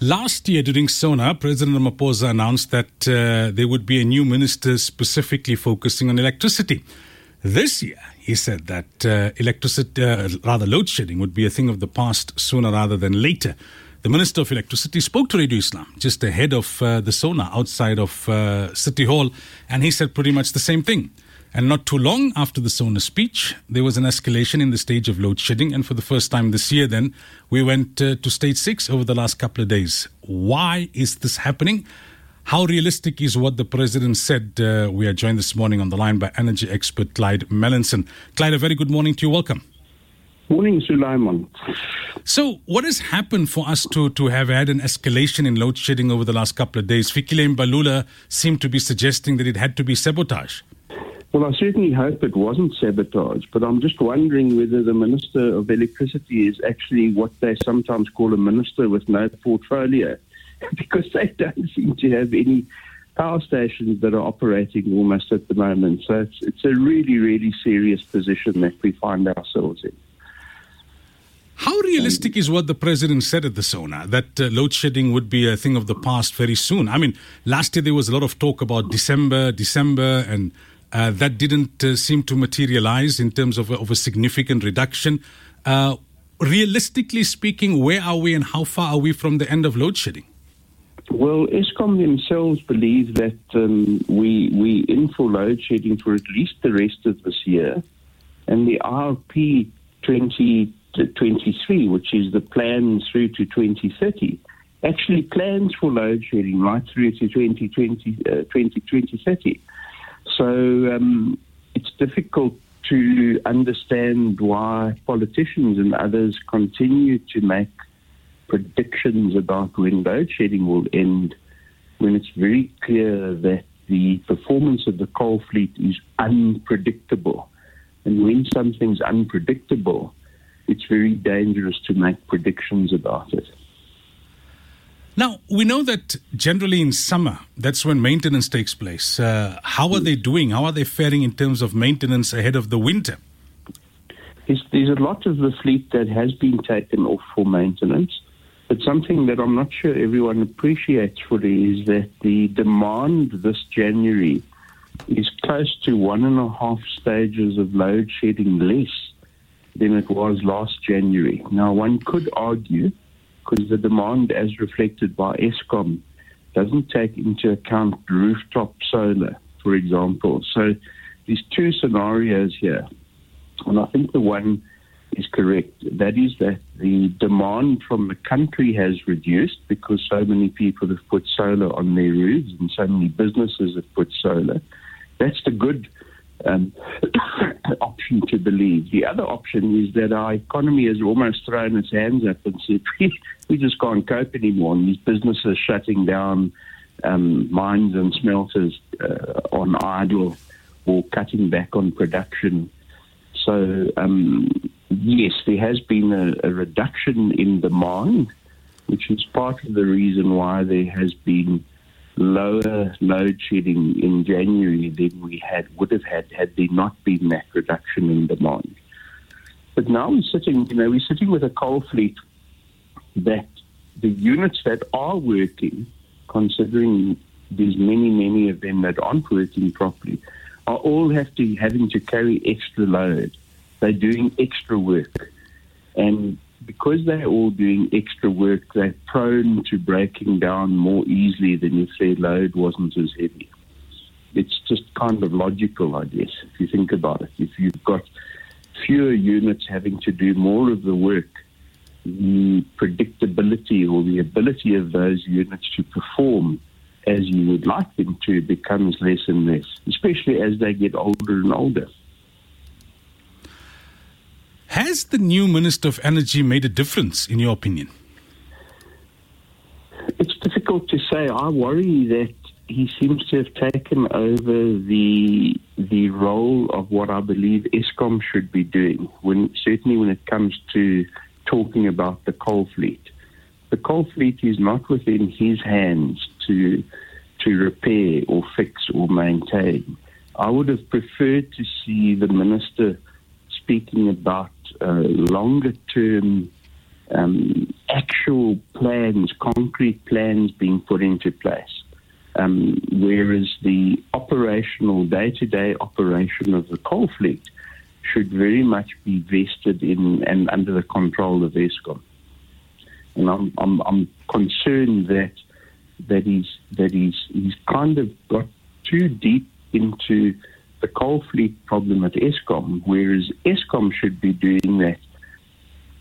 Last year during SONA, President Ramaphosa announced that uh, there would be a new minister specifically focusing on electricity. This year, he said that uh, electricity, uh, rather load shedding, would be a thing of the past sooner rather than later. The Minister of Electricity spoke to Radio Islam just ahead of uh, the SONA outside of uh, City Hall, and he said pretty much the same thing. And not too long after the SONA speech, there was an escalation in the stage of load shedding. And for the first time this year, then, we went uh, to stage six over the last couple of days. Why is this happening? How realistic is what the president said? Uh, we are joined this morning on the line by energy expert Clyde Mallinson. Clyde, a very good morning to you. Welcome. Morning, Sulaiman. So, what has happened for us to, to have had an escalation in load shedding over the last couple of days? Fikile Mbalula seemed to be suggesting that it had to be sabotage. Well, I certainly hope it wasn't sabotage, but I'm just wondering whether the Minister of Electricity is actually what they sometimes call a minister with no portfolio, because they don't seem to have any power stations that are operating almost at the moment. So it's, it's a really, really serious position that we find ourselves in. How realistic is what the president said at the SONA that uh, load shedding would be a thing of the past very soon? I mean, last year there was a lot of talk about December, December, and uh, that didn't uh, seem to materialize in terms of, of a significant reduction. Uh, realistically speaking, where are we and how far are we from the end of load shedding? Well, Eskom themselves believe that um, we we in for load shedding for at least the rest of this year, and the IRP 2023, which is the plan through to 2030, actually plans for load shedding right through to 2020, uh, 2030. So um, it's difficult to understand why politicians and others continue to make predictions about when load shedding will end when it's very clear that the performance of the coal fleet is unpredictable. And when something's unpredictable, it's very dangerous to make predictions about it. Now, we know that generally in summer, that's when maintenance takes place. Uh, how are they doing? How are they faring in terms of maintenance ahead of the winter? There's, there's a lot of the fleet that has been taken off for maintenance. But something that I'm not sure everyone appreciates fully is that the demand this January is close to one and a half stages of load shedding less than it was last January. Now, one could argue because the demand, as reflected by Eskom, doesn't take into account rooftop solar, for example. So there's two scenarios here. And I think the one is correct. That is that the demand from the country has reduced because so many people have put solar on their roofs and so many businesses have put solar. That's the good um, option to believe. The other option is that our economy has almost thrown its hands up and said, we, we just can't cope anymore. And these businesses shutting down um, mines and smelters uh, on idle or cutting back on production. So, um, yes, there has been a, a reduction in demand, which is part of the reason why there has been lower load shedding in January than we had would have had had there not been that reduction in demand. But now we're sitting, you know, we're sitting with a coal fleet that the units that are working, considering there's many, many of them that aren't working properly, are all have to having to carry extra load. They're doing extra work. And because they're all doing extra work, they're prone to breaking down more easily than if their load wasn't as heavy. It's just kind of logical, I guess, if you think about it. If you've got fewer units having to do more of the work, the predictability or the ability of those units to perform as you would like them to becomes less and less, especially as they get older and older. Has the new Minister of Energy made a difference, in your opinion? It's difficult to say. I worry that he seems to have taken over the the role of what I believe Eskom should be doing. When certainly when it comes to talking about the coal fleet, the coal fleet is not within his hands to to repair or fix or maintain. I would have preferred to see the minister speaking about longer term um, actual plans, concrete plans being put into place. Um, whereas the operational, day to day operation of the coal fleet should very much be vested in and under the control of Eskom. And I'm, I'm, I'm concerned that that he's that he's he's kind of got too deep into the coal fleet problem at Eskom, whereas Eskom should be doing that.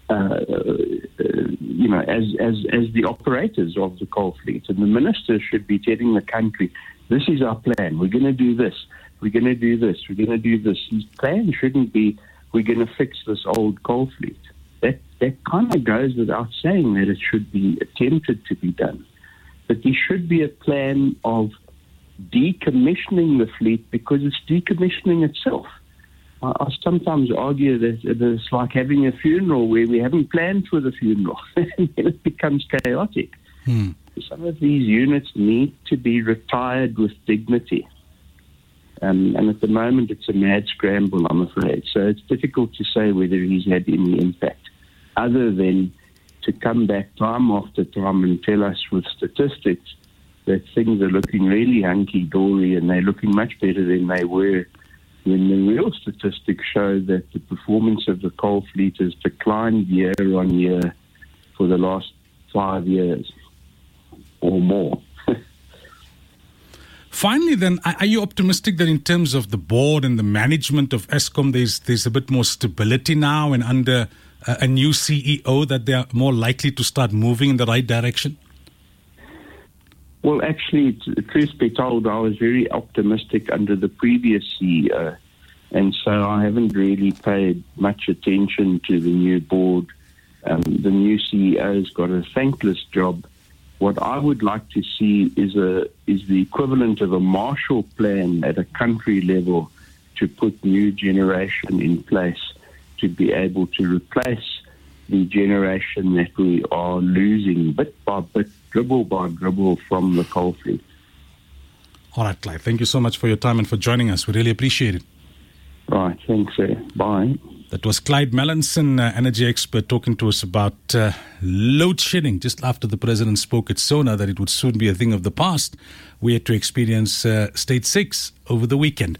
Uh, uh, you know, as, as as the operators of the coal fleet, and the minister should be telling the country, "This is our plan. We're going to do this. We're going to do this. We're going to do this." His plan shouldn't be, "We're going to fix this old coal fleet." That that kind of goes without saying that it should be attempted to be done, but there should be a plan of decommissioning the fleet because it's decommissioning itself. I, I sometimes argue that it's like having a funeral where we haven't planned for the funeral and it becomes chaotic. Hmm. Some of these units need to be retired with dignity. Um, and at the moment, it's a mad scramble, I'm afraid. So it's difficult to say whether he's had any impact other than to come back time after time and tell us with statistics that things are looking really hunky dory and they're looking much better than they were when the real statistics show that the performance of the coal fleet has declined year on year for the last five years or more. Finally, then, are you optimistic that in terms of the board and the management of Eskom, there's there's a bit more stability now, and under uh, a new CEO, that they are more likely to start moving in the right direction? Well, actually, truth be told, I was very optimistic under the previous CEO, and so I haven't really paid much attention to the new board. Um, the new CEO's got a thankless job. What I would like to see is a is the equivalent of a Marshall Plan at a country level to put new generation in place to be able to replace the generation that we are losing bit by bit dribble by dribble from the coal fleet. All right, Clive. Thank you so much for your time and for joining us. We really appreciate it. Right. Thanks, sir. Bye. That was Clyde Mallinson, uh, energy expert, talking to us about uh, load shedding just after the president spoke at SONA that it would soon be a thing of the past. We had to experience uh, state six over the weekend.